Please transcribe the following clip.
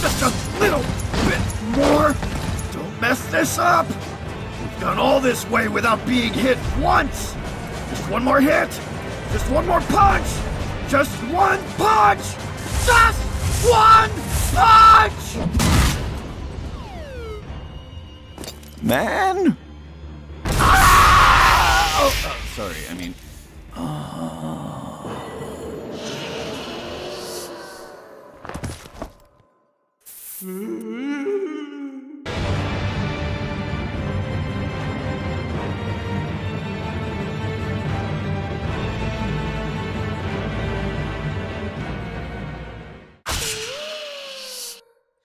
Just a little bit more. Don't mess this up. We've gone all this way without being hit once. Just one more hit. Just one more punch. Just one punch. Just one punch! Man? Ah! Oh, oh, sorry, I mean... Mm-hmm.